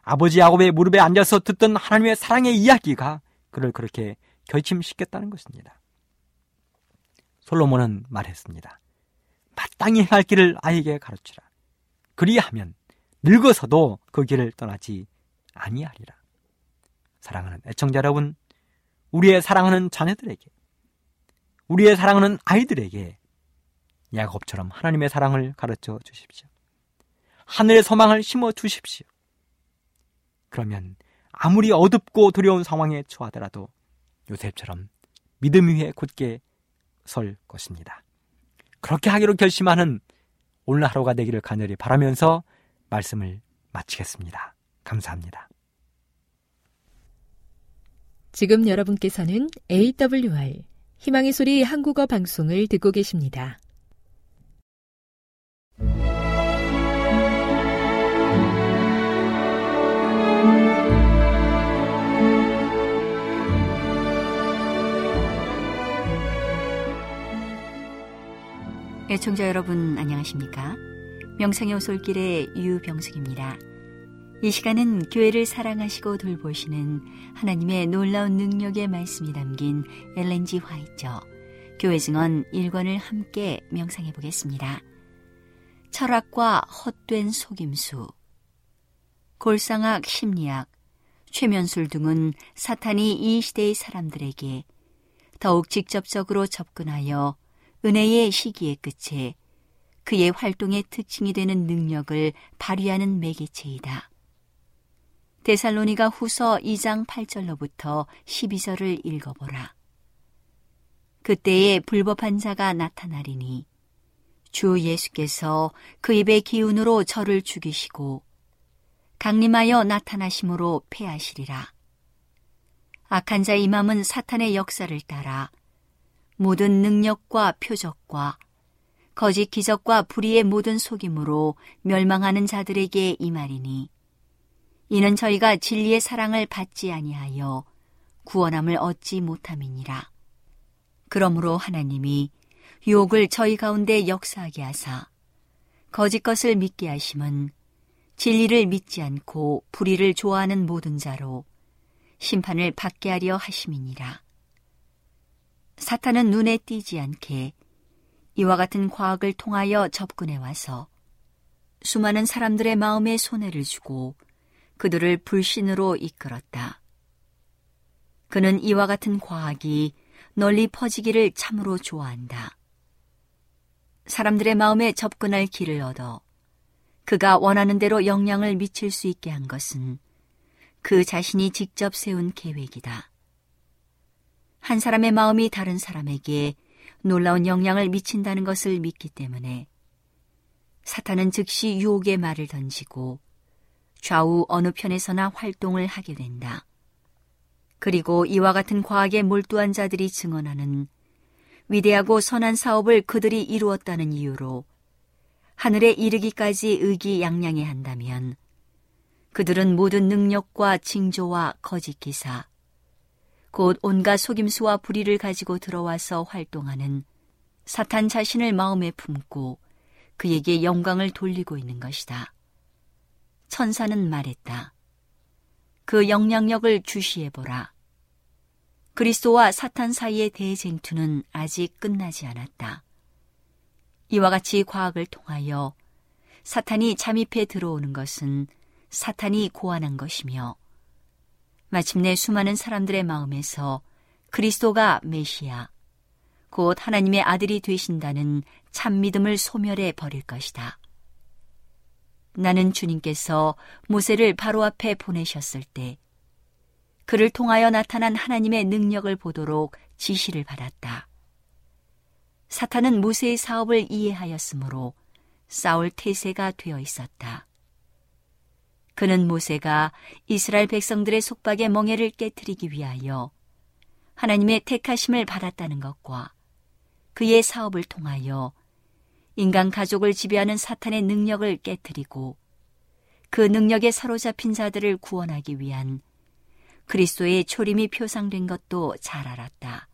B: 아버지 야곱의 무릎에 앉아서 듣던 하나님의 사랑의 이야기가 그를 그렇게 결심시켰다는 것입니다. 솔로몬은 말했습니다. 마땅히 행할 길을 아이에게 가르치라. 그리하면 늙어서도 그 길을 떠나지 아니하리라. 사랑하는 애청자 여러분, 우리의 사랑하는 자녀들에게, 우리의 사랑하는 아이들에게 야곱처럼 하나님의 사랑을 가르쳐 주십시오. 하늘의 소망을 심어 주십시오. 그러면 아무리 어둡고 두려운 상황에 처하더라도 요셉처럼 믿음 위에 굳게 설 것입니다. 그렇게 하기로 결심하는 오늘 하루가 되기를 간절히 바라면서 말씀을 마치겠습니다. 감사합니다.
A: 지금 여러분께서는 AWR 희망의 소리 한국어 방송을 듣고 계십니다.
C: 애청자 여러분 안녕하십니까? 명상의 오솔길의 유병숙입니다. 이 시간은 교회를 사랑하시고 돌보시는 하나님의 놀라운 능력의 말씀이 담긴 엘렌지 화이처 교회 증언 1권을 함께 명상해 보겠습니다. 철학과 헛된 속임수 골상학 심리학 최면술 등은 사탄이 이 시대의 사람들에게 더욱 직접적으로 접근하여 은혜의 시기의 끝에 그의 활동의 특징이 되는 능력을 발휘하는 매개체이다. 데살로니가 후서 2장 8절로부터 12절을 읽어보라. 그때에 불법한 자가 나타나리니 주 예수께서 그 입의 기운으로 저를 죽이시고 강림하여 나타나심으로 패하시리라. 악한 자의 맘은 사탄의 역사를 따라 모든 능력과 표적과 거짓 기적과 불의의 모든 속임으로 멸망하는 자들에게 이 말이니 이는 저희가 진리의 사랑을 받지 아니하여 구원함을 얻지 못함이니라. 그러므로 하나님이 유혹을 저희 가운데 역사하게 하사 거짓 것을 믿게 하심은 진리를 믿지 않고 불의를 좋아하는 모든 자로 심판을 받게 하려 하심이니라. 사탄은 눈에 띄지 않게 이와 같은 과학을 통하여 접근해 와서 수많은 사람들의 마음에 손해를 주고 그들을 불신으로 이끌었다. 그는 이와 같은 과학이 널리 퍼지기를 참으로 좋아한다. 사람들의 마음에 접근할 길을 얻어 그가 원하는 대로 영향을 미칠 수 있게 한 것은 그 자신이 직접 세운 계획이다. 한 사람의 마음이 다른 사람에게 놀라운 영향을 미친다는 것을 믿기 때문에 사탄은 즉시 유혹의 말을 던지고 좌우 어느 편에서나 활동을 하게 된다. 그리고 이와 같은 과학에 몰두한 자들이 증언하는 위대하고 선한 사업을 그들이 이루었다는 이유로 하늘에 이르기까지 의기양양해 한다면 그들은 모든 능력과 징조와 거짓 기사, 곧 온갖 속임수와 불의를 가지고 들어와서 활동하는 사탄 자신을 마음에 품고 그에게 영광을 돌리고 있는 것이다. 천사는 말했다. 그 영향력을 주시해보라. 그리스도와 사탄 사이의 대쟁투는 아직 끝나지 않았다. 이와 같이 과학을 통하여 사탄이 잠입해 들어오는 것은 사탄이 고안한 것이며 마침내 수많은 사람들의 마음에서 그리스도가 메시아, 곧 하나님의 아들이 되신다는 참 믿음을 소멸해 버릴 것이다. 나는 주님께서 모세를 바로 앞에 보내셨을 때 그를 통하여 나타난 하나님의 능력을 보도록 지시를 받았다. 사탄은 모세의 사업을 이해하였으므로 싸울 태세가 되어 있었다. 그는 모세가 이스라엘 백성들의 속박의 멍해를 깨뜨리기 위하여 하나님의 택하심을 받았다는 것과 그의 사업을 통하여 인간 가족을 지배하는 사탄의 능력을 깨뜨리고 그 능력에 사로잡힌 자들을 구원하기 위한 그리스도의 초림이 표상된 것도 잘 알았다.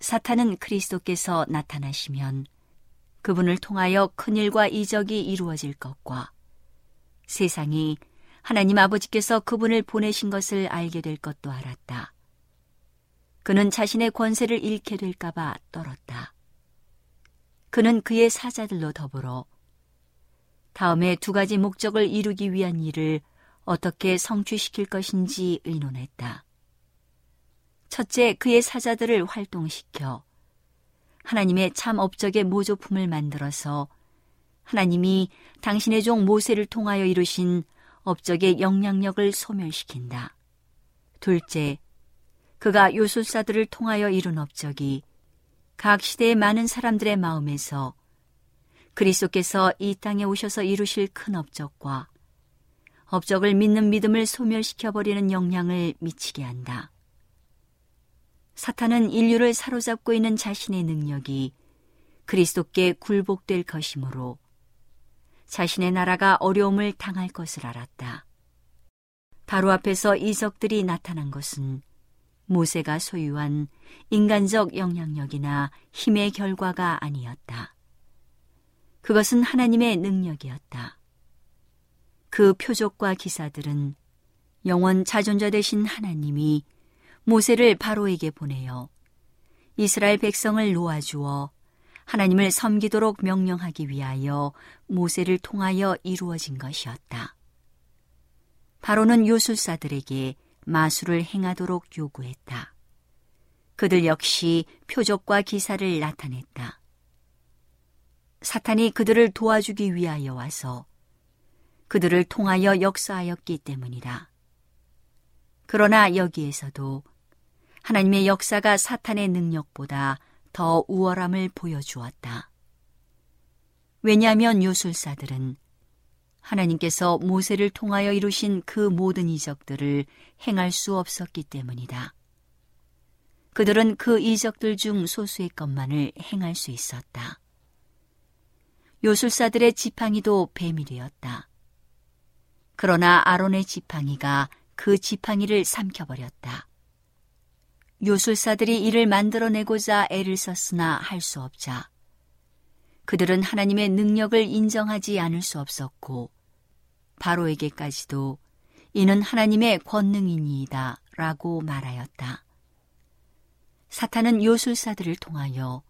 C: 사탄은 그리스도께서 나타나시면 그분을 통하여 큰 일과 이적이 이루어질 것과 세상이 하나님 아버지께서 그분을 보내신 것을 알게 될 것도 알았다. 그는 자신의 권세를 잃게 될까봐 떨었다. 그는 그의 사자들로 더불어 다음에 두 가지 목적을 이루기 위한 일을 어떻게 성취시킬 것인지 의논했다. 첫째, 그의 사자들을 활동시켜 하나님의 참 업적의 모조품을 만들어서 하나님이 당신의 종 모세를 통하여 이루신 업적의 영향력을 소멸시킨다. 둘째, 그가 요술사들을 통하여 이룬 업적이 각 시대의 많은 사람들의 마음에서 그리스도께서 이 땅에 오셔서 이루실 큰 업적과 업적을 믿는 믿음을 소멸시켜버리는 영향을 미치게 한다. 사탄은 인류를 사로잡고 있는 자신의 능력이 그리스도께 굴복될 것이므로 자신의 나라가 어려움을 당할 것을 알았다. 바로 앞에서 이적들이 나타난 것은 모세가 소유한 인간적 영향력이나 힘의 결과가 아니었다. 그것은 하나님의 능력이었다. 그 표적과 기사들은 영원 자존자 되신 하나님이 모세를 바로에게 보내어 이스라엘 백성을 놓아주어 하나님을 섬기도록 명령하기 위하여 모세를 통하여 이루어진 것이었다. 바로는 요술사들에게 마술을 행하도록 요구했다. 그들 역시 표적과 기사를 나타냈다. 사탄이 그들을 도와주기 위하여 와서 그들을 통하여 역사하였기 때문이다. 그러나 여기에서도 하나님의 역사가 사탄의 능력보다 더 우월함을 보여주었다. 왜냐하면 요술사들은 하나님께서 모세를 통하여 이루신 그 모든 이적들을 행할 수 없었기 때문이다. 그들은 그 이적들 중 소수의 것만을 행할 수 있었다. 요술사들의 지팡이도 배밀이었다. 그러나 아론의 지팡이가 그 지팡이를 삼켜버렸다. 요술사들이 이를 만들어내고자 애를 썼으나 할 수 없자 그들은 하나님의 능력을 인정하지 않을 수 없었고 바로에게까지도 이는 하나님의 권능이니이다 라고 말하였다. 사탄은 요술사들을 통하여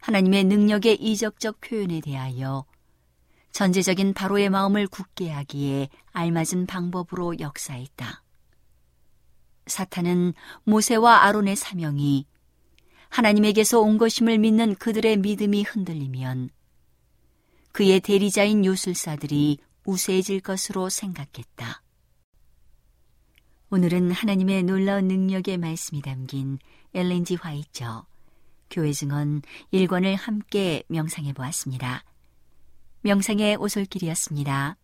C: 하나님의 능력의 이적적 표현에 대하여 전제적인 바로의 마음을 굳게 하기에 알맞은 방법으로 역사했다. 사탄은 모세와 아론의 사명이 하나님에게서 온 것임을 믿는 그들의 믿음이 흔들리면 그의 대리자인 요술사들이 우세해질 것으로 생각했다. 오늘은 하나님의 놀라운 능력의 말씀이 담긴 엘렌지 화이처 교회 증언 1권을 함께 명상해 보았습니다. 명상의 오솔길이었습니다.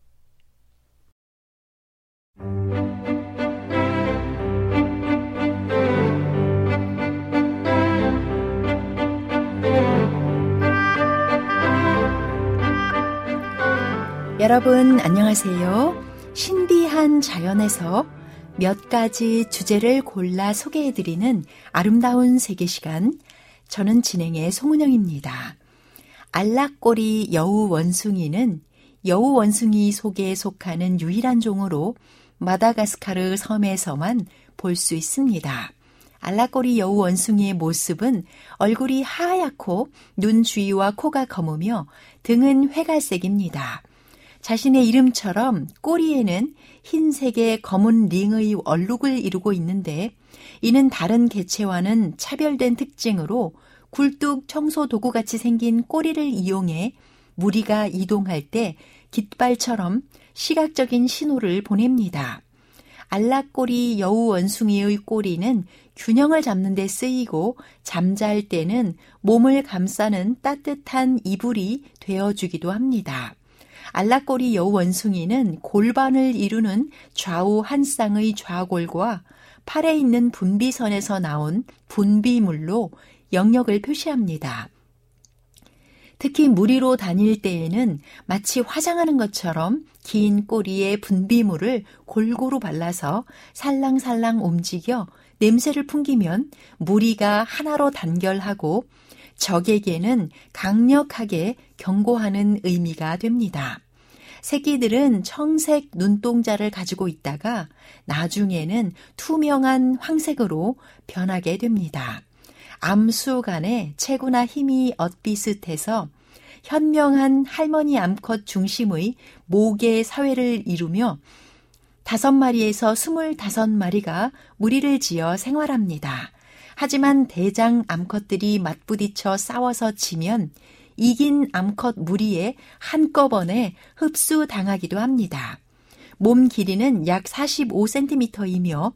D: 여러분 안녕하세요. 신비한 자연에서 몇 가지 주제를 골라 소개해드리는 아름다운 세계 시간. 저는 진행의 송은영입니다. 알락꼬리 여우 원숭이는 여우 원숭이 속에 속하는 유일한 종으로 마다가스카르 섬에서만 볼 수 있습니다. 알라꼬리 여우 원숭이의 모습은 얼굴이 하얗고 눈 주위와 코가 검으며 등은 회갈색입니다. 자신의 이름처럼 꼬리에는 흰색의 검은 링의 얼룩을 이루고 있는데 이는 다른 개체와는 차별된 특징으로 굴뚝 청소 도구 같이 생긴 꼬리를 이용해 무리가 이동할 때 깃발처럼 시각적인 신호를 보냅니다. 알락꼬리 여우 원숭이의 꼬리는 균형을 잡는 데 쓰이고 잠잘 때는 몸을 감싸는 따뜻한 이불이 되어주기도 합니다. 알락꼬리 여우 원숭이는 골반을 이루는 좌우 한 쌍의 좌골과 팔에 있는 분비선에서 나온 분비물로 영역을 표시합니다. 특히 무리로 다닐 때에는 마치 화장하는 것처럼 긴 꼬리에 분비물을 골고루 발라서 살랑살랑 움직여 냄새를 풍기면 무리가 하나로 단결하고 적에게는 강력하게 경고하는 의미가 됩니다. 새끼들은 청색 눈동자를 가지고 있다가 나중에는 투명한 황색으로 변하게 됩니다. 암수 간에 체구나 힘이 엇비슷해서 현명한 할머니 암컷 중심의 모계 사회를 이루며 다섯 마리에서 스물다섯 마리가 무리를 지어 생활합니다. 하지만 대장 암컷들이 맞부딪혀 싸워서 지면 이긴 암컷 무리에 한꺼번에 흡수당하기도 합니다. 몸 길이는 약 45cm이며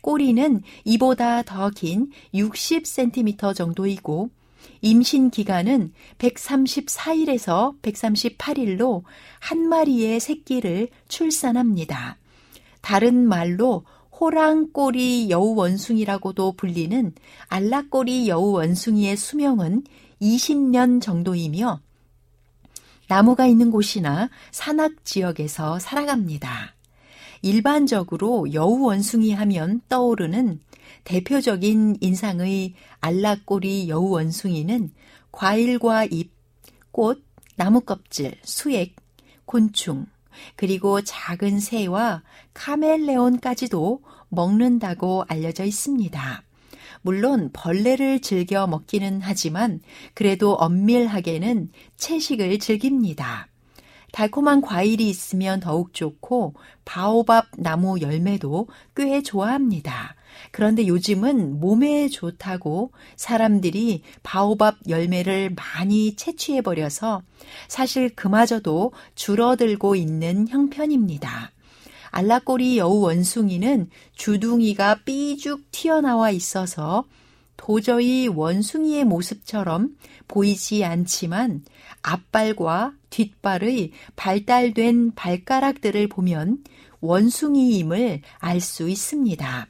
D: 꼬리는 이보다 더 긴 60cm 정도이고 임신 기간은 134일에서 138일로 한 마리의 새끼를 출산합니다. 다른 말로 호랑꼬리 여우 원숭이라고도 불리는 알라꼬리 여우 원숭이의 수명은 20년 정도이며 나무가 있는 곳이나 산악 지역에서 살아갑니다. 일반적으로 여우 원숭이 하면 떠오르는 대표적인 인상의 알락꼬리 여우 원숭이는 과일과 잎, 꽃, 나무 껍질, 수액, 곤충, 그리고 작은 새와 카멜레온까지도 먹는다고 알려져 있습니다. 물론 벌레를 즐겨 먹기는 하지만 그래도 엄밀하게는 채식을 즐깁니다. 달콤한 과일이 있으면 더욱 좋고 바오밥 나무 열매도 꽤 좋아합니다. 그런데 요즘은 몸에 좋다고 사람들이 바오밥 열매를 많이 채취해버려서 사실 그마저도 줄어들고 있는 형편입니다. 알라꼬리 여우 원숭이는 주둥이가 삐죽 튀어나와 있어서 도저히 원숭이의 모습처럼 보이지 않지만 앞발과 뒷발의 발달된 발가락들을 보면 원숭이임을 알 수 있습니다.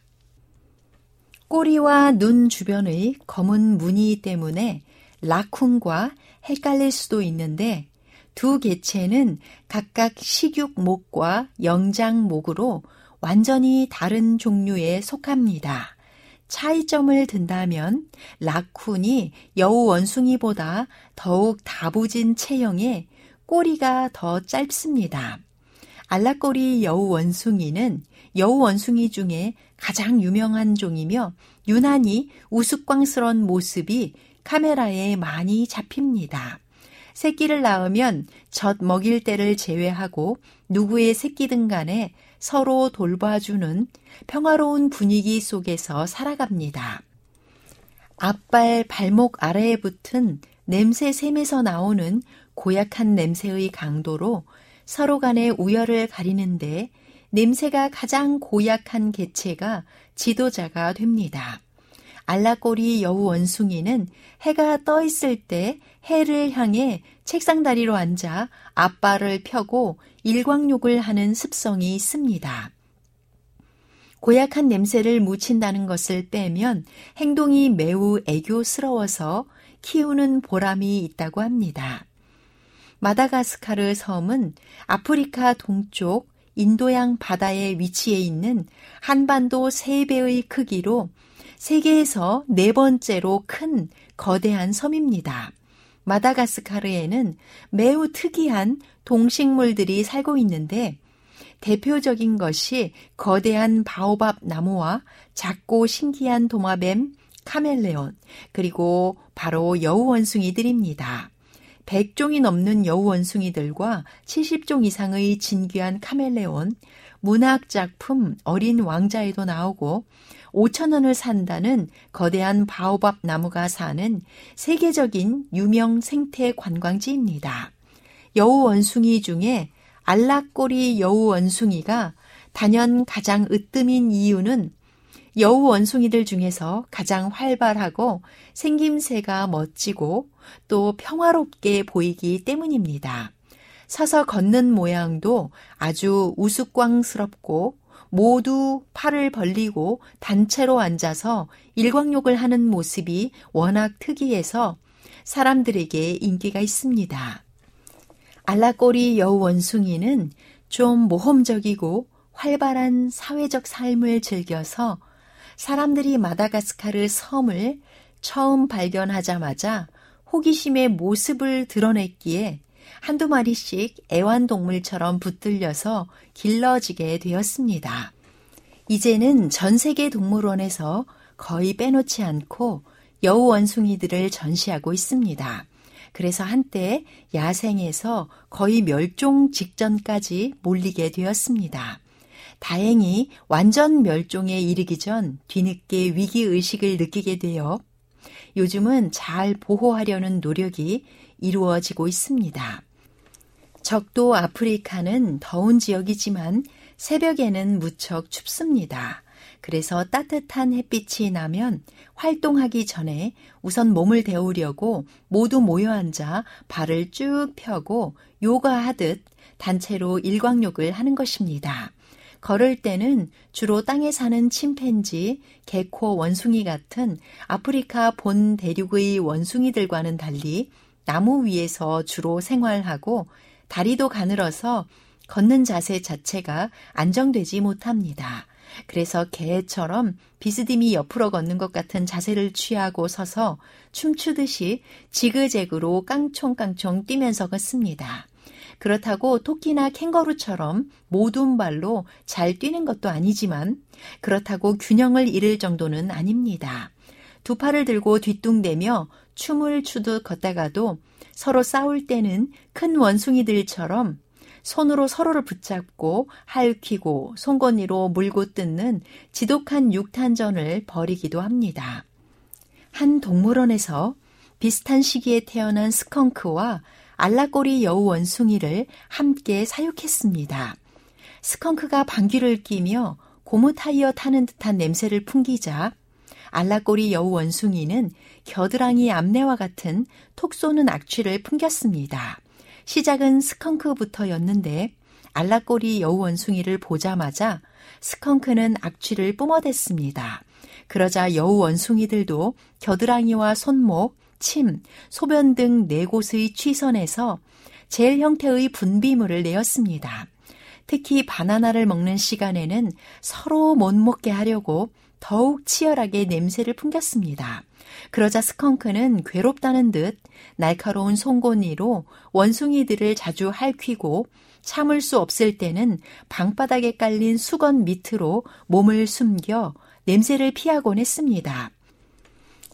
D: 꼬리와 눈 주변의 검은 무늬 때문에 라쿤과 헷갈릴 수도 있는데 두 개체는 각각 식육목과 영장목으로 완전히 다른 종류에 속합니다. 차이점을 든다면 라쿤이 여우 원숭이보다 더욱 다부진 체형에 꼬리가 더 짧습니다. 알라꼬리 여우 원숭이는 여우 원숭이 중에 가장 유명한 종이며 유난히 우스꽝스런 모습이 카메라에 많이 잡힙니다. 새끼를 낳으면 젖 먹일 때를 제외하고 누구의 새끼든 간에 서로 돌봐주는 평화로운 분위기 속에서 살아갑니다. 앞발 발목 아래에 붙은 냄새 샘에서 나오는 고약한 냄새의 강도로 서로 간의 우열을 가리는데 냄새가 가장 고약한 개체가 지도자가 됩니다. 알라꼬리 여우 원숭이는 해가 떠 있을 때 해를 향해 책상 다리로 앉아 앞발을 펴고 일광욕을 하는 습성이 있습니다. 고약한 냄새를 묻힌다는 것을 빼면 행동이 매우 애교스러워서 키우는 보람이 있다고 합니다. 마다가스카르 섬은 아프리카 동쪽 인도양 바다에 위치해 있는 한반도 3배의 크기로 세계에서 네 번째로 큰 거대한 섬입니다. 마다가스카르에는 매우 특이한 동식물들이 살고 있는데 대표적인 것이 거대한 바오밥 나무와 작고 신기한 도마뱀, 카멜레온, 그리고 바로 여우 원숭이들입니다. 100종이 넘는 여우 원숭이들과 70종 이상의 진귀한 카멜레온, 문학 작품 어린 왕자에도 나오고 5천 원을 산다는 거대한 바오밥 나무가 사는 세계적인 유명 생태 관광지입니다. 여우 원숭이 중에 알락꼬리 여우 원숭이가 단연 가장 으뜸인 이유는 여우 원숭이들 중에서 가장 활발하고 생김새가 멋지고 또 평화롭게 보이기 때문입니다. 서서 걷는 모양도 아주 우스꽝스럽고 모두 팔을 벌리고 단체로 앉아서 일광욕을 하는 모습이 워낙 특이해서 사람들에게 인기가 있습니다. 알라꼬리 여우 원숭이는 좀 모험적이고 활발한 사회적 삶을 즐겨서 사람들이 마다가스카르 섬을 처음 발견하자마자 호기심의 모습을 드러냈기에 한두 마리씩 애완동물처럼 붙들려서 길러지게 되었습니다. 이제는 전 세계 동물원에서 거의 빼놓지 않고 여우 원숭이들을 전시하고 있습니다. 그래서 한때 야생에서 거의 멸종 직전까지 몰리게 되었습니다. 다행히 완전 멸종에 이르기 전 뒤늦게 위기의식을 느끼게 되어 요즘은 잘 보호하려는 노력이 이루어지고 있습니다. 적도 아프리카는 더운 지역이지만 새벽에는 무척 춥습니다. 그래서 따뜻한 햇빛이 나면 활동하기 전에 우선 몸을 데우려고 모두 모여 앉아 발을 쭉 펴고 요가하듯 단체로 일광욕을 하는 것입니다. 걸을 때는 주로 땅에 사는 침팬지, 개코, 원숭이 같은 아프리카 본 대륙의 원숭이들과는 달리 나무 위에서 주로 생활하고 다리도 가늘어서 걷는 자세 자체가 안정되지 못합니다. 그래서 개처럼 비스듬히 옆으로 걷는 것 같은 자세를 취하고 서서 춤추듯이 지그재그로 깡총깡총 뛰면서 걷습니다. 그렇다고 토끼나 캥거루처럼 모든 발로 잘 뛰는 것도 아니지만 그렇다고 균형을 잃을 정도는 아닙니다. 두 팔을 들고 뒤뚱대며 춤을 추듯 걷다가도 서로 싸울 때는 큰 원숭이들처럼 손으로 서로를 붙잡고 할퀴고 송곳니로 물고 뜯는 지독한 육탄전을 벌이기도 합니다. 한 동물원에서 비슷한 시기에 태어난 스컹크와 알라꼬리 여우 원숭이를 함께 사육했습니다. 스컹크가 방귀를 끼며 고무 타이어 타는 듯한 냄새를 풍기자 알라꼬리 여우 원숭이는 겨드랑이 암내와 같은 톡 쏘는 악취를 풍겼습니다. 시작은 스컹크부터였는데 알라꼬리 여우 원숭이를 보자마자 스컹크는 악취를 뿜어댔습니다. 그러자 여우 원숭이들도 겨드랑이와 손목, 침, 소변 등 네 곳의 취선에서 젤 형태의 분비물을 내었습니다. 특히 바나나를 먹는 시간에는 서로 못 먹게 하려고 더욱 치열하게 냄새를 풍겼습니다. 그러자 스컹크는 괴롭다는 듯 날카로운 송곳니로 원숭이들을 자주 핥히고 참을 수 없을 때는 방바닥에 깔린 수건 밑으로 몸을 숨겨 냄새를 피하곤 했습니다.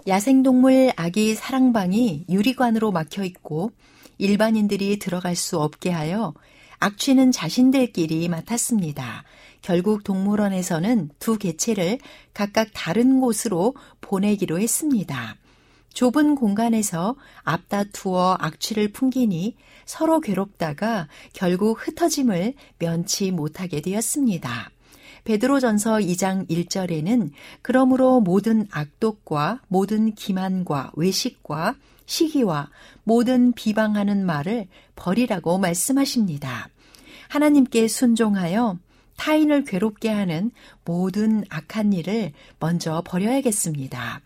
D: 야생동물 아기 사랑방이 유리관으로 막혀 있고 일반인들이 들어갈 수 없게 하여 악취는 자신들끼리 맡았습니다. 결국 동물원에서는 두 개체를 각각 다른 곳으로 보내기로 했습니다. 좁은 공간에서 앞다투어 악취를 풍기니 서로 괴롭다가 결국 흩어짐을 면치 못하게 되었습니다. 베드로전서 2장 1절에는 그러므로 모든 악독과 모든 기만과 외식과 시기와 모든 비방하는 말을 버리라고 말씀하십니다. 하나님께 순종하여 타인을 괴롭게 하는 모든 악한 일을 먼저 버려야겠습니다.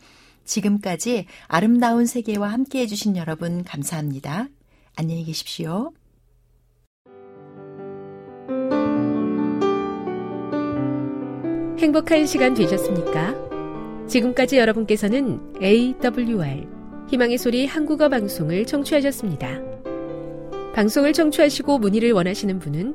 D: 지금까지 아름다운 세계와 함께 해주신 여러분 감사합니다. 안녕히 계십시오.
A: 행복한 시간 되셨습니까? 지금까지 여러분께서는 AWR 희망의 소리 한국어 방송을 청취하셨습니다. 방송을 청취하시고 문의를 원하시는 분은